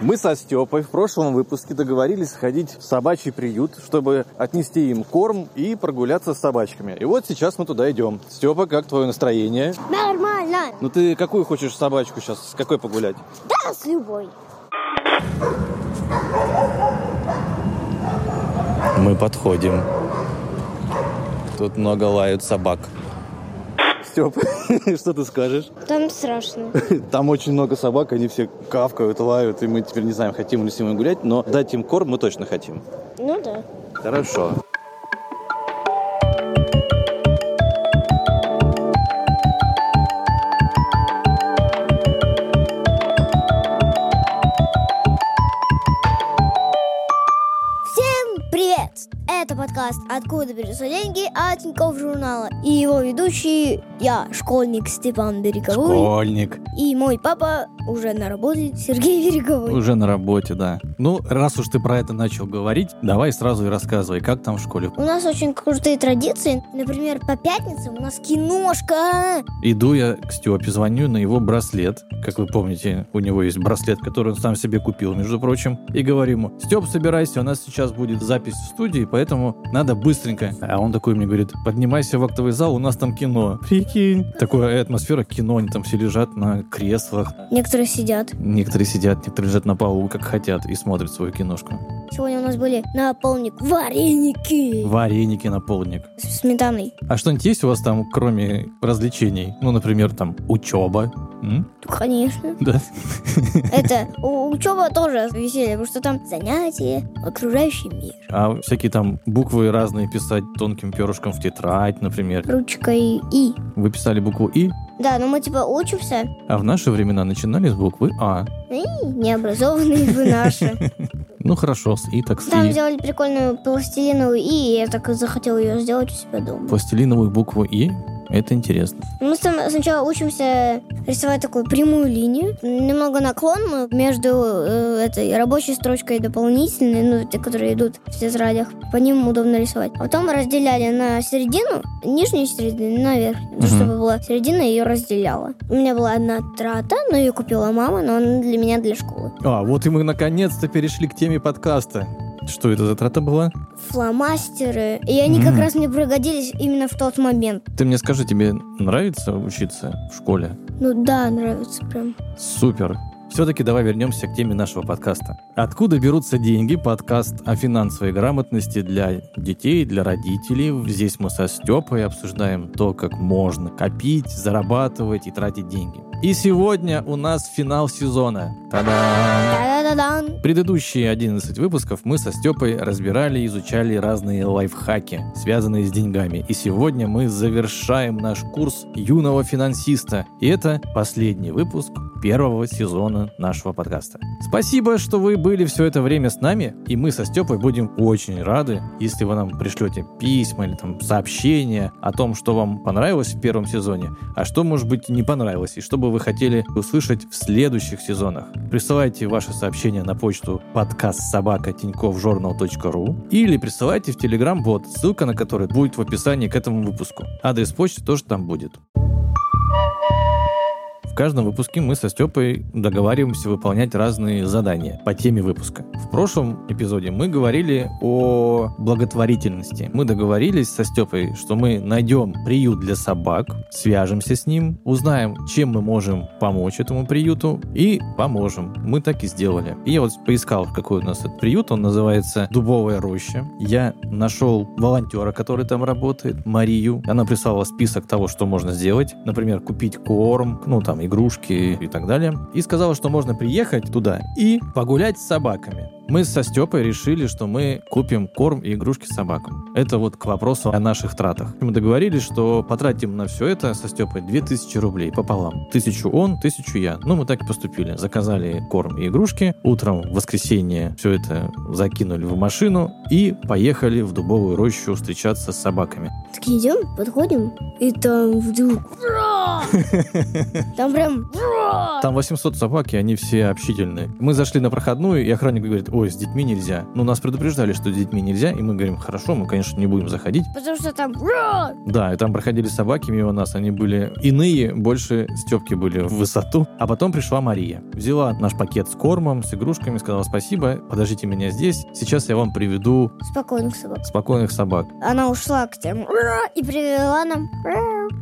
Мы со Степой в прошлом выпуске договорились сходить в собачий приют, чтобы отнести им корм и прогуляться с собачками. И вот сейчас мы туда идем. Степа, как твое настроение? Нормально. Ну ты какую хочешь собачку сейчас? С какой погулять? Да, с любой. Мы подходим. Тут много лают собак. Степ, что ты скажешь? Там страшно. Там очень много собак, они все кавкают, лают, и мы теперь не знаем, хотим ли с ними гулять, но дать им корм мы точно хотим. Ну да. Хорошо. Подкаст «Откуда берутся деньги» от Тинькофф журнала. И его ведущий я, школьник Степан Береговой. Школьник. И мой папа уже на работе Сергей Береговой. Уже на работе, да. Ну, раз уж ты про это начал говорить, давай сразу и рассказывай, как там в школе. У нас очень крутые традиции. Например, по пятницам у нас киношка. Иду я к Степе, звоню на его браслет. Как вы помните, у него есть браслет, который он сам себе купил, между прочим. И говорю ему, Степ, собирайся, у нас сейчас будет запись в студии, поэтому надо быстренько. А он такой мне говорит, поднимайся в актовый зал, у нас там кино. Прикинь. Такая атмосфера кино, они там все лежат на креслах. Некоторые сидят. Некоторые сидят, некоторые лежат на полу, как хотят, и смотрят свою киношку. Сегодня у нас были на полник вареники Вареники на полдник. с сметаной. А что-нибудь есть у вас там, кроме развлечений? Ну, например, там, учеба? М? Ну, Конечно. Да. Это учеба тоже веселье, потому что там занятия, окружающий мир. А всякие там буквы разные писать тонким перышком в тетрадь, например. Ручкой И. Вы писали букву И, Да, но мы типа учимся. а в наши времена начинали с буквы А. И необразованные вы наши. Ну, хорошо, с И так Там И. сделали прикольную пластилиновую И, и я так и захотела ее сделать у себя дома. Пластилиновую букву И. Это интересно. Мы сначала учимся рисовать такую прямую линию, немного наклонную между э, этой рабочей строчкой и дополнительной, ну, те, которые идут в тетрадях. По ним удобно рисовать. А потом разделяли на середину, нижнюю середину, на верхнюю. Мгм. Чтобы была середина, ее разделяла. У меня была одна трата, но ее купила мама, но она для меня для школы. А, вот и мы наконец-то перешли к теме подкаста. Что это за трата была? Фломастеры. И они как Мгм. раз мне пригодились именно в тот момент. Ты мне скажи, тебе нравится учиться в школе? Ну да, нравится прям. Супер. Все-таки давай вернемся к теме нашего подкаста. Откуда берутся деньги? Подкаст о финансовой грамотности для детей, для родителей. Здесь мы со Степой обсуждаем то, как можно копить, зарабатывать и тратить деньги. И сегодня у нас финал сезона. Та-дам! Да-да-да-дан. Предыдущие 11 выпусков мы со Степой разбирали и изучали разные лайфхаки, связанные с деньгами. И сегодня мы завершаем наш курс юного финансиста. И это последний выпуск первого сезона нашего подкаста. Спасибо, что вы были все это время с нами, и мы со Степой будем очень рады, если вы нам пришлете письма или там сообщения о том, что вам понравилось в первом сезоне, а что, может быть, не понравилось, и что бы вы хотели услышать в следующих сезонах. Присылайте ваши сообщения на почту подкаст собака или присылайте в телеграм-бот, ссылка на который будет в описании к этому выпуску. Адрес почты тоже там будет. В каждом выпуске мы со Степой договариваемся выполнять разные задания по теме выпуска. В прошлом эпизоде мы говорили о благотворительности. Мы договорились со Степой, что мы найдем приют для собак, свяжемся с ним, узнаем, чем мы можем помочь этому приюту и поможем. Мы так и сделали. И я вот поискал, какой у нас этот приют. Он называется «Дубовая роща». Я нашел волонтера, который там работает, Марию. Она прислала список того, что можно сделать. Например, купить корм, ну там игрушки и так далее. И сказала, что можно приехать туда и погулять с собаками. Мы со Степой решили, что мы купим корм и игрушки собакам. Это вот к вопросу о наших тратах. Мы договорились, что потратим на все это со Степой 2000 рублей пополам. Тысячу он, тысячу я. Ну, мы так и поступили. Заказали корм и игрушки. Утром в воскресенье все это закинули в машину и поехали в дубовую рощу встречаться с собаками. Такие идем, подходим, и там вдруг... Там прям... Там 800 собак, и они все общительные. Мы зашли на проходную, и охранник говорит, ой, с детьми нельзя. Ну, нас предупреждали, что с детьми нельзя, и мы говорим, хорошо, мы, конечно, не будем заходить. Потому что там... Да, и там проходили собаки мимо нас, они были иные, больше Степки были в высоту. А потом пришла Мария. Взяла наш пакет с кормом, с игрушками, сказала спасибо, подождите меня здесь, сейчас я вам приведу Спокойных собак. спокойных собак. Она ушла к тем и привела нам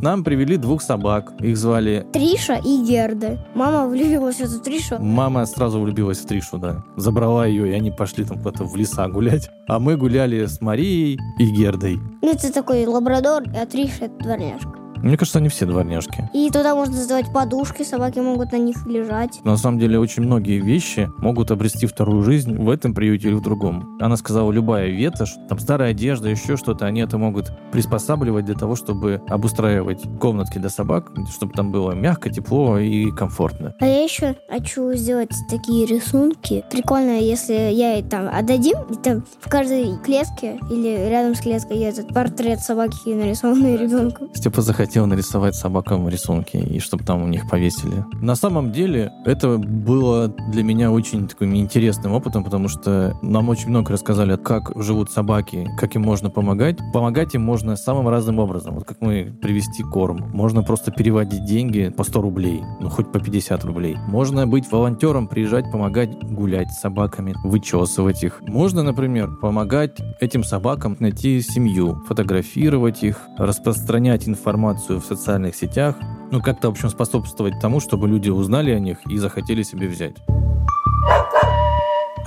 Нам привели двух собак, их звали... Триша и Герда. Мама влюбилась в эту Тришу. Мама сразу влюбилась в Тришу, да. Забрала ее, и они пошли там куда-то в леса гулять. А мы гуляли с Марией и Гердой. Ну, это такой лабрадор, Триша это дворняжка. Мне кажется, они все дворняжки. И туда можно сдавать подушки, собаки могут на них лежать. На самом деле, очень многие вещи могут обрести вторую жизнь в этом приюте или в другом. Она сказала, любая ветошь, там старая одежда, еще что-то, они это могут приспосабливать для того, чтобы обустраивать комнатки для собак, чтобы там было мягко, тепло и комфортно. А я еще хочу сделать такие рисунки. Прикольно, если я там отдадим, и там в каждой клетке или рядом с клеткой этот портрет собаки нарисованный ребенком. Степа захотел нарисовать собакам рисунки, и чтобы там у них повесили. На самом деле, это было для меня очень таким интересным опытом, потому что нам очень много рассказали, как живут собаки, как им можно помогать. Помогать им можно самым разным образом. Вот как мы привезти корм. Можно просто переводить деньги по 100 рублей, ну хоть по 50 рублей. Можно быть волонтером, приезжать, помогать гулять с собаками, вычесывать их. Можно, например, помогать этим собакам найти семью, фотографировать их, распространять информацию в социальных сетях, ну как-то, в общем, способствовать тому, чтобы люди узнали о них и захотели себе взять.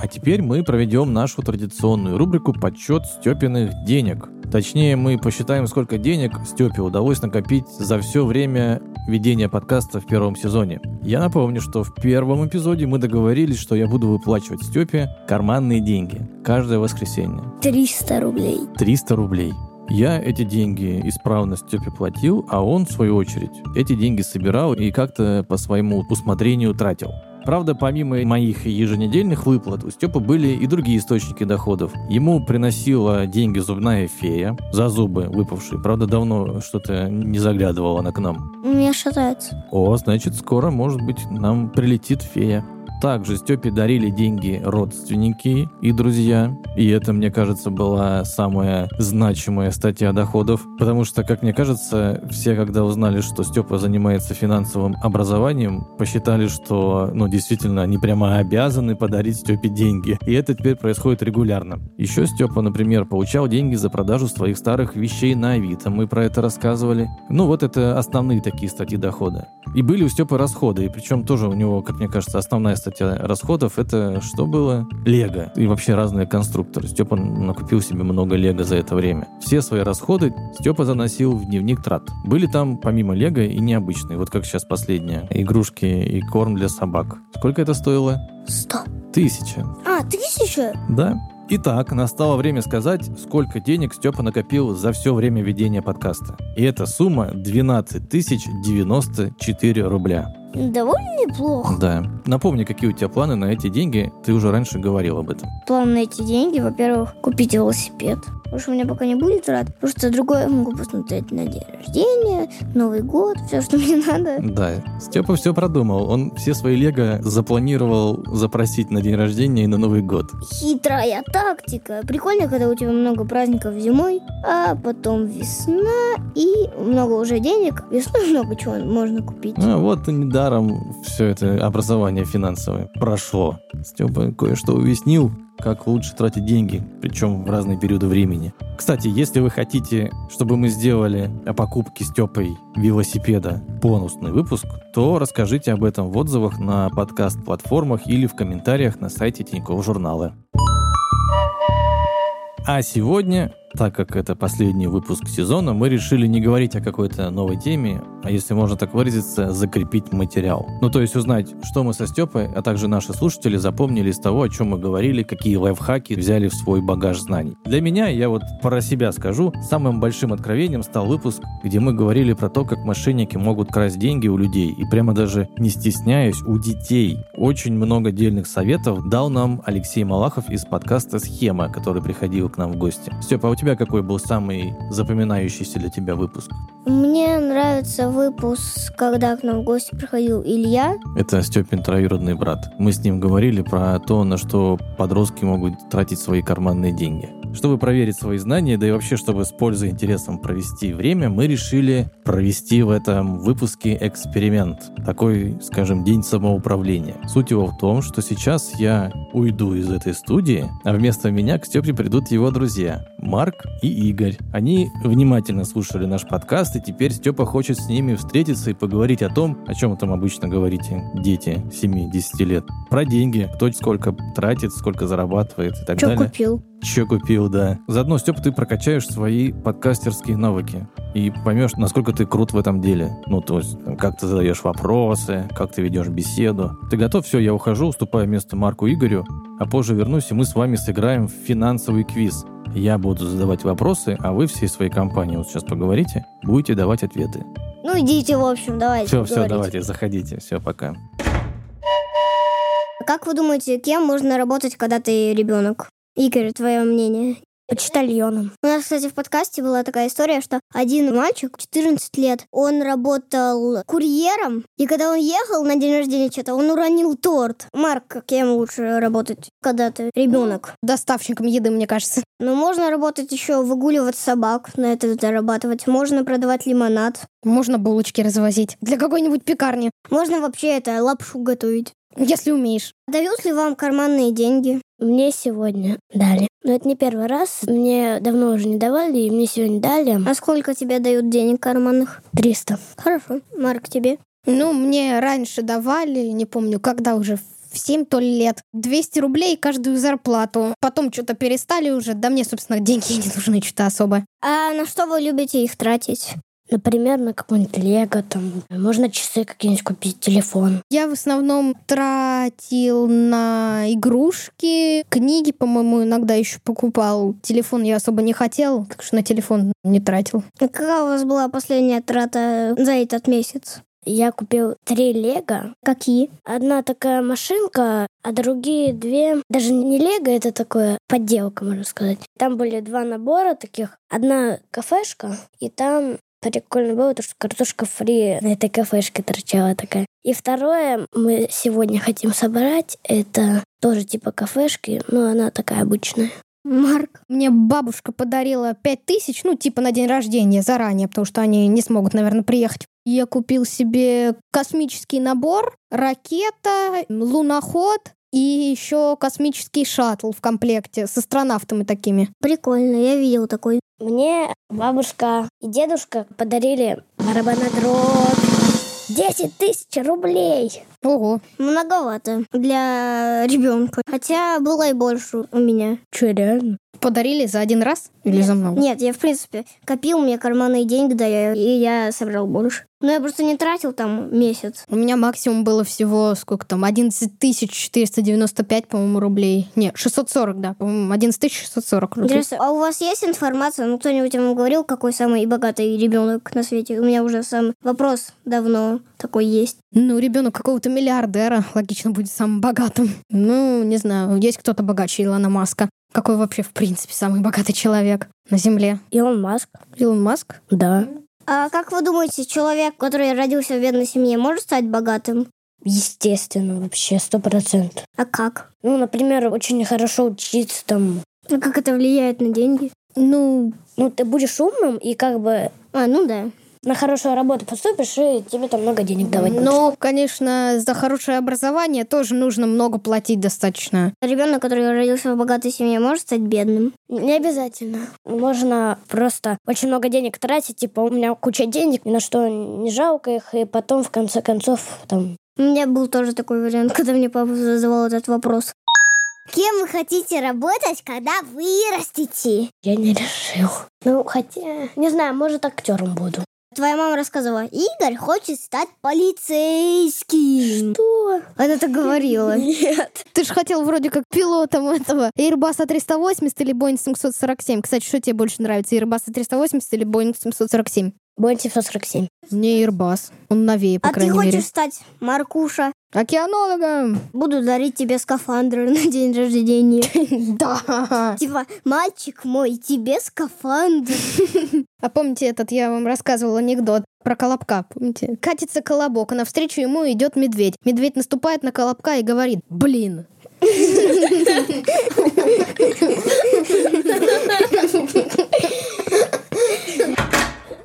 А теперь мы проведем нашу традиционную рубрику «Подсчет Степиных денег». Точнее, мы посчитаем, сколько денег Степе удалось накопить за все время ведения подкаста в первом сезоне. Я напомню, что в первом эпизоде мы договорились, что я буду выплачивать Степе карманные деньги каждое воскресенье. 300 рублей. 300 рублей. Я эти деньги исправно Степе платил, а он, в свою очередь, эти деньги собирал и как-то по своему усмотрению тратил. Правда, помимо моих еженедельных выплат, у Степы были и другие источники доходов. Ему приносила деньги зубная фея за зубы выпавшие. Правда, давно что-то не заглядывала она к нам. Меня шатается. О, значит, скоро, может быть, нам прилетит фея. Также Степе дарили деньги родственники и друзья. И это, мне кажется, была самая значимая статья доходов. Потому что, как мне кажется, все, когда узнали, что Степа занимается финансовым образованием, посчитали, что, ну, действительно, они прямо обязаны подарить Степе деньги. И это теперь происходит регулярно. Еще Степа, например, получал деньги за продажу своих старых вещей на Авито. Мы про это рассказывали. Ну, вот это основные такие статьи дохода. И были у Степы расходы. И причем тоже у него, как мне кажется, основная статья расходов это что было? Лего. И вообще разные конструкторы. Степа накупил себе много лего за это время. Все свои расходы Степа заносил в дневник трат. Были там помимо лего и необычные. Вот как сейчас последние. Игрушки и корм для собак. Сколько это стоило? 100. Тысяча. А, тысяча? Да. Итак, настало время сказать, сколько денег Степа накопил за все время ведения подкаста. И эта сумма 12 тысяч 94 рубля. Довольно неплохо. Да. Напомни, какие у тебя планы на эти деньги. Ты уже раньше говорил об этом. План на эти деньги, во-первых, купить велосипед. Потому что у меня пока не будет рад. Просто другое могу посмотреть на день рождения, Новый год, все, что мне надо. Да, Степа все продумал. Он все свои лего запланировал запросить на день рождения и на Новый год. Хитрая тактика. Прикольно, когда у тебя много праздников зимой, а потом весна и много уже денег. Весной много чего можно купить. А вот и недаром все это образование финансовое прошло. Степа кое-что уяснил, как лучше тратить деньги, причем в разные периоды времени. Кстати, если вы хотите, чтобы мы сделали о покупке Степой велосипеда бонусный выпуск, то расскажите об этом в отзывах на подкаст-платформах или в комментариях на сайте Тинькофф журнала. А сегодня так как это последний выпуск сезона, мы решили не говорить о какой-то новой теме, а если можно так выразиться, закрепить материал. Ну, то есть узнать, что мы со Степой, а также наши слушатели запомнили из того, о чем мы говорили, какие лайфхаки взяли в свой багаж знаний. Для меня, я вот про себя скажу, самым большим откровением стал выпуск, где мы говорили про то, как мошенники могут красть деньги у людей, и прямо даже не стесняясь, у детей. Очень много дельных советов дал нам Алексей Малахов из подкаста «Схема», который приходил к нам в гости. Степа, а у тебя тебя какой был самый запоминающийся для тебя выпуск? Мне нравится выпуск, когда к нам в гости приходил Илья. Это Степин троюродный брат. Мы с ним говорили про то, на что подростки могут тратить свои карманные деньги. Чтобы проверить свои знания, да и вообще, чтобы с пользой и интересом провести время, мы решили провести в этом выпуске эксперимент. Такой, скажем, день самоуправления. Суть его в том, что сейчас я уйду из этой студии, а вместо меня к Степе придут его друзья Марк и Игорь. Они внимательно слушали наш подкаст, и теперь Степа хочет с ними встретиться и поговорить о том, о чем вы там обычно говорите, дети 7-10 лет. Про деньги, кто сколько тратит, сколько зарабатывает и так Что далее. купил? Че купил, да. Заодно, Степ, ты прокачаешь свои подкастерские навыки и поймешь, насколько ты крут в этом деле. Ну, то есть, там, как ты задаешь вопросы, как ты ведешь беседу. Ты готов? Все, я ухожу, уступаю место Марку Игорю, а позже вернусь, и мы с вами сыграем в финансовый квиз. Я буду задавать вопросы, а вы всей своей компанией, вот сейчас поговорите, будете давать ответы. Ну, идите, в общем, давайте Все, все, давайте, заходите. Все, пока. Как вы думаете, кем можно работать, когда ты ребенок? Игорь, твое мнение? Почтальоном. У нас, кстати, в подкасте была такая история, что один мальчик, 14 лет, он работал курьером, и когда он ехал на день рождения что-то, он уронил торт. Марк, кем лучше работать, когда ты ребенок? Доставщиком еды, мне кажется. Но можно работать еще, выгуливать собак, на это зарабатывать. Можно продавать лимонад. Можно булочки развозить для какой-нибудь пекарни, Можно вообще это лапшу готовить. если умеешь. Дают ли вам карманные деньги? Мне сегодня дали. Но это не первый раз. Мне давно уже не давали, и мне сегодня дали А сколько тебе дают денег карманных? 300. Хорошо. Марк, тебе? Ну, мне раньше давали, не помню, когда уже в 7 то ли лет, 200 рублей каждую зарплату. Потом что-то перестали уже, да мне, собственно, деньги не нужны что-то особо. А на что вы любите их тратить? Например, на какой-нибудь лего, там, можно часы какие-нибудь купить, телефон. Я в основном тратил на игрушки, книги, по-моему, иногда еще покупал. Телефон я особо не хотел, так что на телефон не тратил. А Какая у вас была последняя трата за этот месяц? Я купил три лего. Какие? Одна такая машинка, а другие две... Даже не лего, это такое подделка, можно сказать. Там были два набора таких. Одна кафешка, и там прикольно было, то, что картошка фри на этой кафешке торчала такая. И второе мы сегодня хотим собрать, это тоже типа кафешки, но она такая обычная. Марк. Мне бабушка подарила 5000, ну, типа на день рождения заранее, потому что они не смогут, наверное, приехать. Я купил себе космический набор, ракета, луноход и еще космический шаттл в комплекте с астронавтами такими. Прикольно, я видел такой. Мне бабушка и дедушка подарили барабанодробь. 10 тысяч рублей. Ого. Многовато для ребенка. Хотя было и больше у меня. Че, реально? Подарили за один раз или за много? Нет, я, в принципе, копил мне карманные деньги, да, я- и я собрал больше. Но я просто не тратил там месяц. У меня максимум было всего, сколько там, 11 495, по-моему, рублей. Нет, 640, да, по-моему, 11 640 рублей. Интересно, а у вас есть информация? Ну, кто-нибудь вам говорил, какой самый богатый ребенок на свете? У меня уже сам вопрос давно такой есть. Ну, ребенок какого-то миллиардера, логично, будет самым богатым. Ну, не знаю, есть кто-то богаче Илона Маска. Какой вообще, в принципе, самый богатый человек на Земле? Илон Маск? Илон Маск? Да. А как вы думаете, человек, который родился в бедной семье, может стать богатым? Естественно, вообще, сто процентов. А как? Ну, например, очень хорошо учиться там. А как это влияет на деньги? Ну, Ну, ты будешь умным и как бы А, ну да. На хорошую работу поступишь, и тебе там много денег давать будут. но, конечно, за хорошее образование тоже нужно много платить достаточно. Ребенок, который родился в богатой семье, может стать бедным? Не обязательно. Можно просто очень много денег тратить, типа у меня куча денег, ни на что не жалко их, и потом в конце концов там У меня был тоже такой вариант, когда мне папа задавал этот вопрос. Кем вы хотите работать, когда вырастете? я не решил. Ну, хотя, не знаю, может актером буду. Твоя мама рассказывала, Игорь хочет стать полицейским. Что? Она так говорила. Нет. Ты же хотел вроде как пилотом этого Airbus 380 или Boeing 747. Кстати, что тебе больше нравится, Airbus 380 или Boeing 747? Боинг 747. Мне Airbus. Он новее, по А ты крайней хочешь мере. стать Маркуша Океанологом. Буду дарить тебе скафандр на день рождения. Да. Типа, мальчик мой, тебе скафандр. А помните этот, я вам рассказывала анекдот про колобка, помните? Катится колобок, а навстречу ему идет медведь. Медведь наступает на колобка и говорит, блин.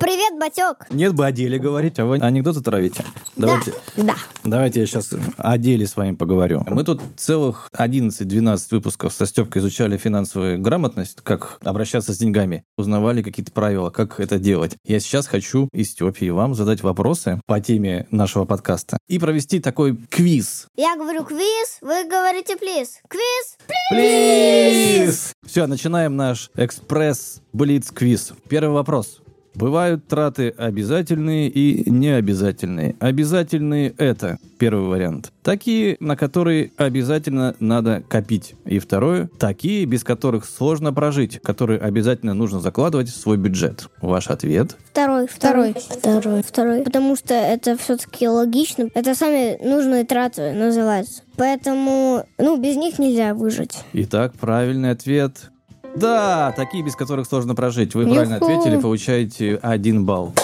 Привет, батек. Нет бы о деле говорить, а вы анекдоты травите. Давайте, Да. давайте я сейчас о деле с вами поговорю. Мы тут целых 11-12 выпусков со Степкой изучали финансовую грамотность, как обращаться с деньгами, узнавали какие-то правила, как это делать. Я сейчас хочу и Степе, и вам задать вопросы по теме нашего подкаста и провести такой квиз. Я говорю квиз, вы говорите плиз. Квиз, Плиз! Все, начинаем наш экспресс-блиц-квиз. Первый вопрос. Бывают траты обязательные и необязательные. Обязательные – это первый вариант. Такие, на которые обязательно надо копить. И второе – такие, без которых сложно прожить, которые обязательно нужно закладывать в свой бюджет. Ваш ответ? Второй, Второй. Второй. Второй. Потому что это все-таки логично. Это сами нужные траты называются. Поэтому, ну, без них нельзя выжить. Итак, правильный ответ – да, такие, без которых сложно прожить. Вы правильно ответили, получаете один балл.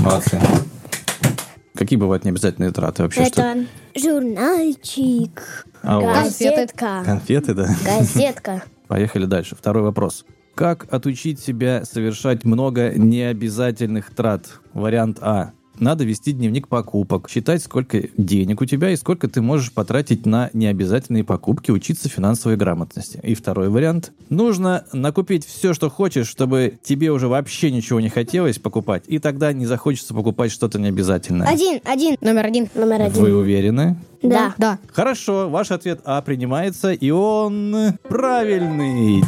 Молодцы. Какие бывают необязательные траты вообще? Что- это журнальчик. А Газетка. конфеты, да? Газетка. Поехали дальше. Второй вопрос. Как отучить себя совершать много необязательных трат? Вариант А. Надо вести дневник покупок, считать, сколько денег у тебя и сколько ты можешь потратить на необязательные покупки, учиться финансовой грамотности. И второй вариант. Нужно накупить все, что хочешь, чтобы тебе уже вообще ничего не хотелось покупать, и тогда не захочется покупать что-то необязательное. Один, один. Номер один. Номер один. Вы уверены? Да. Да. Хорошо, ваш ответ А принимается, и он правильный.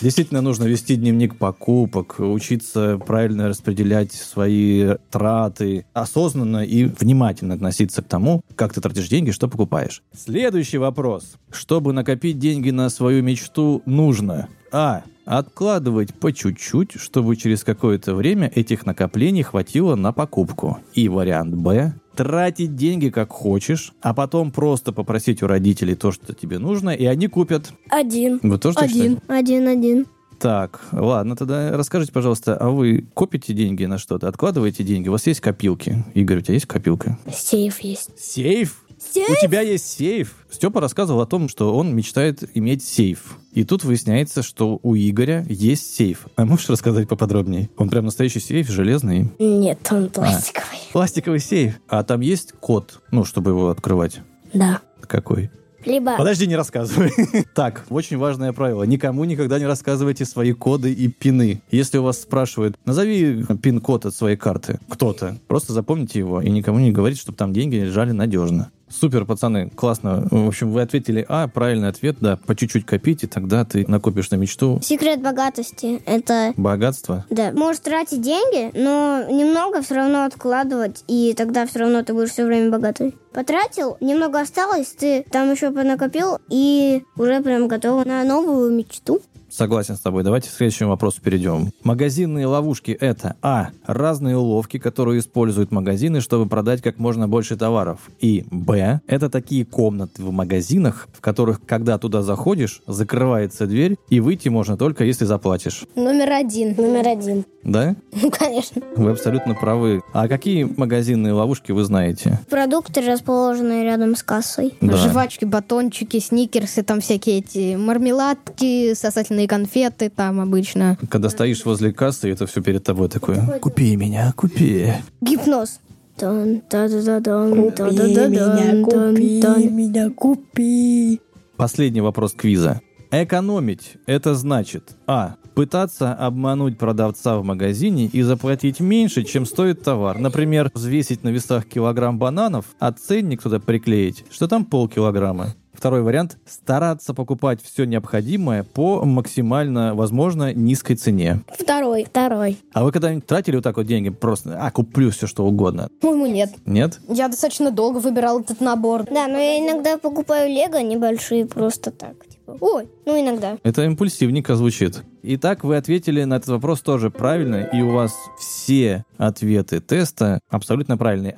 Действительно нужно вести дневник покупок, учиться правильно распределять свои траты, осознанно и внимательно относиться к тому, как ты тратишь деньги, что покупаешь. Следующий вопрос. Чтобы накопить деньги на свою мечту, нужно А. Откладывать по чуть-чуть, чтобы через какое-то время этих накоплений хватило на покупку. И вариант Б. Тратить деньги как хочешь, а потом просто попросить у родителей то, что тебе нужно, и они купят. Один. Вы тоже так Один. считаете? Один, один. Так, ладно, тогда расскажите, пожалуйста, а вы копите деньги на что-то, откладываете деньги? У вас есть копилки? Игорь, у тебя есть копилка? Сейф есть. Сейф? Сейф? У тебя есть сейф? Степа рассказывал о том, что он мечтает иметь сейф. И тут выясняется, что у Игоря есть сейф. А можешь рассказать поподробнее? Он прям настоящий сейф, железный. Нет, он пластиковый. Пластиковый сейф. А там есть код, ну, чтобы его открывать. Да. Какой? Либо Подожди, не рассказывай. Так, очень важное правило. Никому никогда не рассказывайте свои коды и пины. Если у вас спрашивают, назови пин-код от своей карты, кто-то, просто запомните его и никому не говорите, чтобы там деньги лежали надежно. Супер, пацаны, классно. В общем, вы ответили А, правильный ответ, да, по чуть-чуть копите, тогда ты накопишь на мечту Секрет богатости – это богатство. Да, можешь тратить деньги, но немного все равно откладывать, и тогда все равно ты будешь все время богатый. Потратил, немного осталось, ты там еще понакопил, и уже прям готова на новую мечту. Согласен с тобой. Давайте к следующему вопросу перейдем. Магазинные ловушки – это А. Разные уловки, которые используют магазины, чтобы продать как можно больше товаров. И Б. Это такие комнаты в магазинах, в которых, когда туда заходишь, закрывается дверь, и выйти можно только если заплатишь. Номер один. номер один. Да? Ну, конечно. Вы абсолютно правы. А какие магазинные ловушки вы знаете? Продукты, расположенные рядом с кассой. Да. Жвачки, батончики, сникерсы, там всякие эти мармеладки, сосательные конфеты там обычно. Когда стоишь возле кассы, это все перед тобой такое. Купи меня, купи. Гипноз. Тон, та-да-да-дон, тон, тон. меня, купи. Последний вопрос квиза. Экономить – это значит А. Пытаться обмануть продавца в магазине и заплатить меньше, чем стоит товар. Например, взвесить на весах килограмм бананов, а ценник туда приклеить, что там полкилограмма. Второй вариант – стараться покупать все необходимое по максимально, возможно, низкой цене. Второй. Второй. А вы когда-нибудь тратили вот так вот деньги просто, а, куплю все, что угодно? По-моему, нет. Нет? Я достаточно долго выбирал этот набор. Да, но я иногда покупаю лего небольшие просто так. Типа, ой, ну иногда. Это импульсивненько звучит. Итак, вы ответили на этот вопрос тоже правильно, и у вас все ответы теста абсолютно правильные.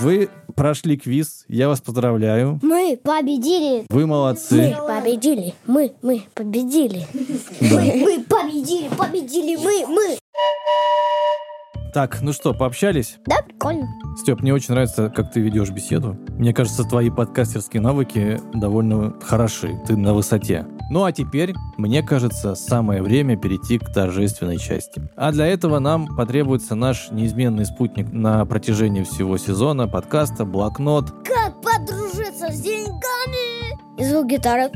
Вы прошли квиз, я вас поздравляю. Мы победили. Вы молодцы. Мы победили. Мы, мы победили. Да. Мы победили, победили, мы, мы. Так, ну что, пообщались? Да, прикольно. Степ, мне очень нравится, как ты ведешь беседу. Мне кажется, твои подкастерские навыки довольно хороши. Ты на высоте. Ну а теперь, мне кажется, самое время перейти к торжественной части. А для этого нам потребуется наш неизменный спутник на протяжении всего сезона подкаста «Блокнот». Как подружиться с деньгами? И звук гитары.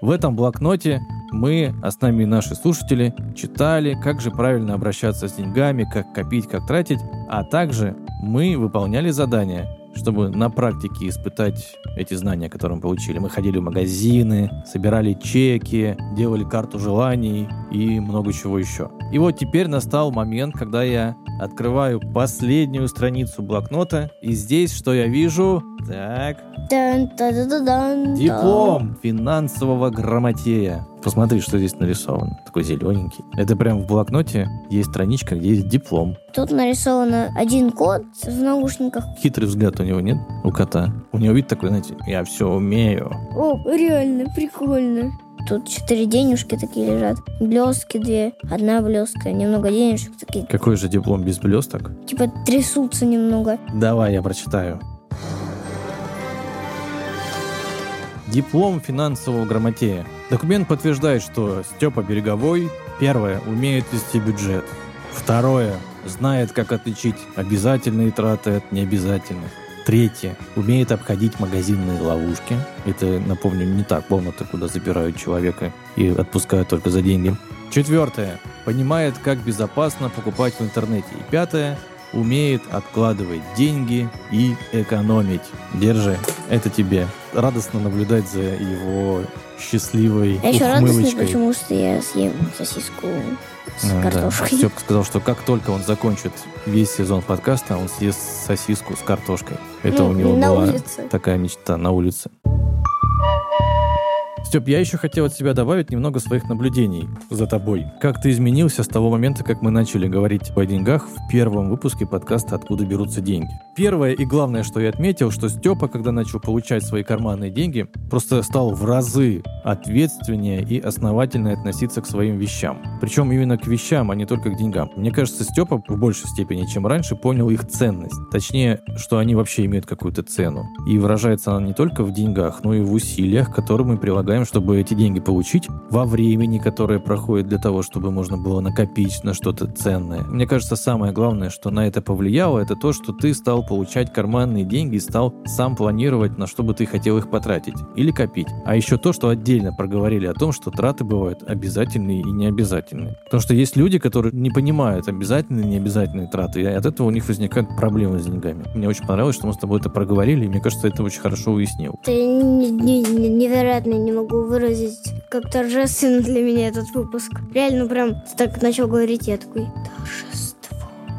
В этом блокноте мы, а с нами и наши слушатели, читали, как же правильно обращаться с деньгами, как копить, как тратить, а также мы выполняли задания, чтобы на практике испытать эти знания, которые мы получили. Мы ходили в магазины, собирали чеки, делали карту желаний и много чего еще. И вот теперь настал момент, когда я открываю последнюю страницу блокнота, и здесь что я вижу? Так, Диплом финансового грамотея. Посмотри, что здесь нарисовано. Такой зелененький. Это прям в блокноте есть страничка, где есть диплом. Тут нарисовано один кот в наушниках. Хитрый взгляд у него нет? У кота. У него вид такой, знаете, я все умею. О, реально, прикольно. Тут четыре денежки такие лежат. Блестки две. Одна блестка. Немного денежек такие. Какой же диплом без блесток? Типа трясутся немного. Давай я прочитаю. Диплом финансового грамотея. Документ подтверждает, что Степа Береговой, первое, умеет вести бюджет. Второе, знает, как отличить обязательные траты от необязательных. Третье, умеет обходить магазинные ловушки. Это, напомню, не так комната, куда забирают человека и отпускают только за деньги. Четвертое, понимает, как безопасно покупать в интернете. И пятое, умеет откладывать деньги и экономить. Держи, это тебе. Радостно наблюдать за его счастливой Я еще радостный, потому что я съем сосиску с да. картошкой. Степка сказал, что как только он закончит весь сезон подкаста, он съест сосиску с картошкой. Это Ну, у него была улице. такая мечта на улице. Степ, я еще хотел от себя добавить немного своих наблюдений за тобой. Как ты изменился с того момента, как мы начали говорить о деньгах в первом выпуске подкаста «Откуда берутся деньги». Первое и главное, что я отметил, что Степа, когда начал получать свои карманные деньги, просто стал в разы ответственнее и основательнее относиться к своим вещам. Причем именно к вещам, а не только к деньгам. Мне кажется, Степа в большей степени, чем раньше, понял их ценность. Точнее, что они вообще имеют какую-то цену. И выражается она не только в деньгах, но и в усилиях, которые мы прилагаем, чтобы эти деньги получить, во времени, которое проходит для того, чтобы можно было накопить на что-то ценное. Мне кажется, самое главное, что на это повлияло, это то, что ты стал получать карманные деньги и стал сам планировать, на что бы ты хотел их потратить или копить. А еще то, что отдельно проговорили о том, что траты бывают обязательные и необязательные. Потому что есть люди, которые не понимают обязательные и необязательные траты, и от этого у них возникают проблемы с деньгами. Мне очень понравилось, что мы с тобой это проговорили, и мне кажется, это очень хорошо уяснил. Не- невероятно не могу выразить, как торжественно для меня этот выпуск. Реально прям так начал говорить, я такой, торжество.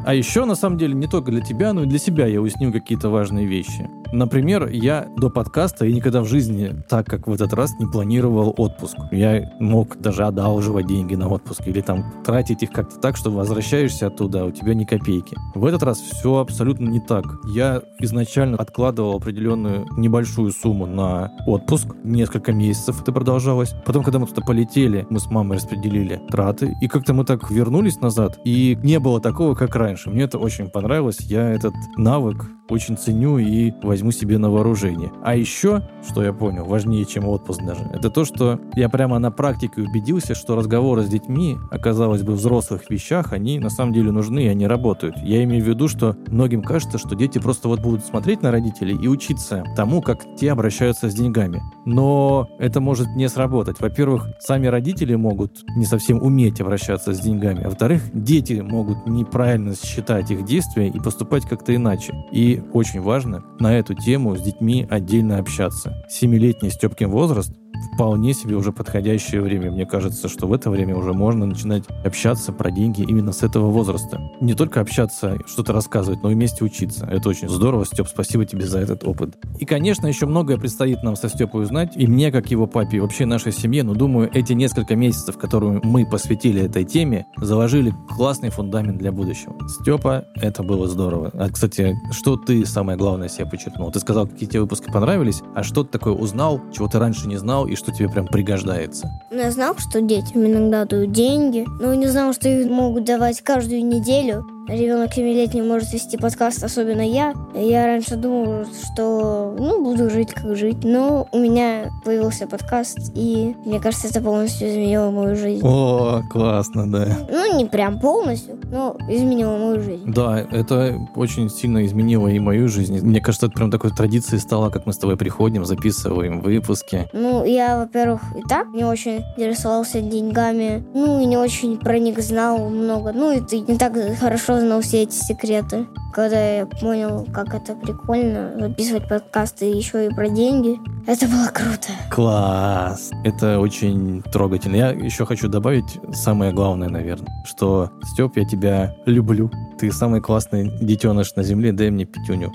А еще, на самом деле, не только для тебя, но и для себя я уяснил какие-то важные вещи. Например, я до подкаста и никогда в жизни, так как в этот раз, не планировал отпуск. Я мог даже одалживать деньги на отпуск или там тратить их как-то так, что возвращаешься оттуда, а у тебя ни копейки. В этот раз все абсолютно не так. Я изначально откладывал определенную небольшую сумму на отпуск. Несколько месяцев это продолжалось. Потом, когда мы туда полетели, мы с мамой распределили траты. И как-то мы так вернулись назад, и не было такого, как раньше. Мне это очень понравилось. Я этот навык очень ценю и возьму себе на вооружение. А еще, что я понял, важнее, чем отпуск даже, это то, что я прямо на практике убедился, что разговоры с детьми, оказалось бы, взрослых вещах, они на самом деле нужны, и они работают. Я имею в виду, что многим кажется, что дети просто вот будут смотреть на родителей и учиться тому, как те обращаются с деньгами. Но это может не сработать. Во-первых, сами родители могут не совсем уметь обращаться с деньгами. А во-вторых, дети могут неправильно считать их действия и поступать как-то иначе. И очень важно на эту тему с детьми отдельно общаться. Семилетний Степкин возраст вполне себе уже подходящее время. Мне кажется, что в это время уже можно начинать общаться про деньги именно с этого возраста. Не только общаться, что-то рассказывать, но и вместе учиться. Это очень здорово, Степ, спасибо тебе за этот опыт. И, конечно, еще многое предстоит нам со Степой узнать, и мне, как его папе, и вообще нашей семье, но думаю, эти несколько месяцев, которые мы посвятили этой теме, заложили классный фундамент для будущего. Степа, это было здорово. А, кстати, что ты самое главное себе подчеркнул? Ты сказал, какие тебе выпуски понравились, а что ты такое узнал, чего ты раньше не знал, и что тебе прям пригождается? Ну, я знал, что детям иногда дают деньги, но не знал, что их могут давать каждую неделю ребенок 7 может вести подкаст, особенно я. Я раньше думал, что ну, буду жить как жить, но у меня появился подкаст, и мне кажется, это полностью изменило мою жизнь. О, классно, да. Ну, не прям полностью, но изменило мою жизнь. Да, это очень сильно изменило и мою жизнь. Мне кажется, это прям такой традицией стало, как мы с тобой приходим, записываем выпуски. Ну, я, во-первых, и так не очень интересовался деньгами, ну, и не очень про них знал много. Ну, и не так хорошо узнал все эти секреты. Когда я понял, как это прикольно записывать подкасты еще и про деньги, это было круто. Класс! Это очень трогательно. Я еще хочу добавить самое главное, наверное, что, Степ, я тебя люблю. Ты самый классный детеныш на земле, дай мне пятюню.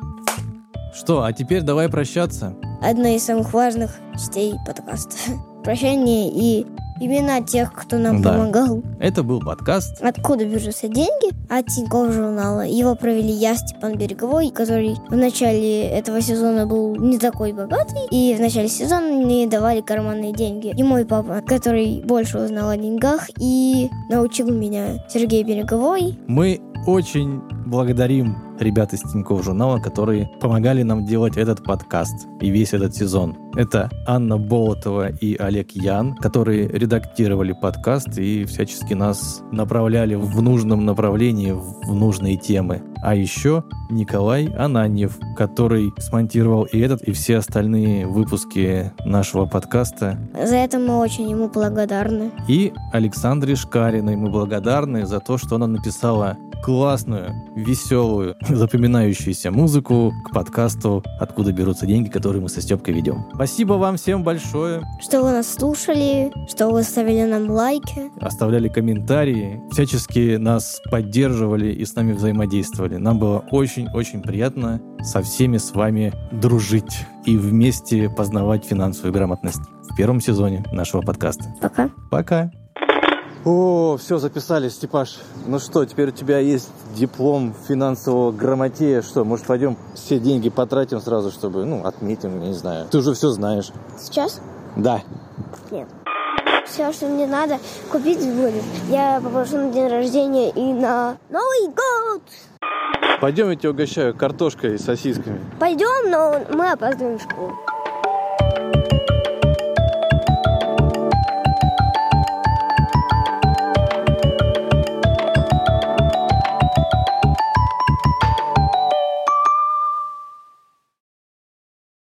Что, а теперь давай прощаться. Одна из самых важных частей подкаста. Прощание и имена тех, кто нам Да. помогал. Это был подкаст. Откуда берутся деньги? От Тинькофф журнала. Его провели я, Степан Береговой, который в начале этого сезона был не такой богатый. И в начале сезона мне давали карманные деньги. И мой папа, который больше узнал о деньгах и научил меня Сергей Береговой. Мы очень благодарим ребят из Тинькофф журнала, которые помогали нам делать этот подкаст и весь этот сезон. Это Анна Болотова и Олег Ян, которые редактировали подкаст и всячески нас направляли в нужном направлении, в нужные темы. А еще Николай Ананьев, который смонтировал и этот, и все остальные выпуски нашего подкаста. За это мы очень ему благодарны. И Александре Шкариной мы благодарны за то, что она написала классную, веселую, запоминающуюся музыку к подкасту «Откуда берутся деньги», который мы со Степкой ведем. Спасибо вам всем большое. Что вы нас слушали, что вы ставили нам лайки. Оставляли комментарии, всячески нас поддерживали и с нами взаимодействовали. Нам было очень-очень приятно со всеми с вами дружить и вместе познавать финансовую грамотность в первом сезоне нашего подкаста. Пока. Пока. О, все, записали, Степаш. Ну что, теперь у тебя есть диплом финансового грамотея. Что, может, пойдем все деньги потратим сразу, чтобы, ну, отметим, я не знаю. Ты уже все знаешь. Сейчас Да. все, что мне надо, купить будет. Я попрошу на день рождения и на Новый год. Пойдем, я тебя угощаю картошкой и сосисками. Пойдем, но мы опаздываем в школу.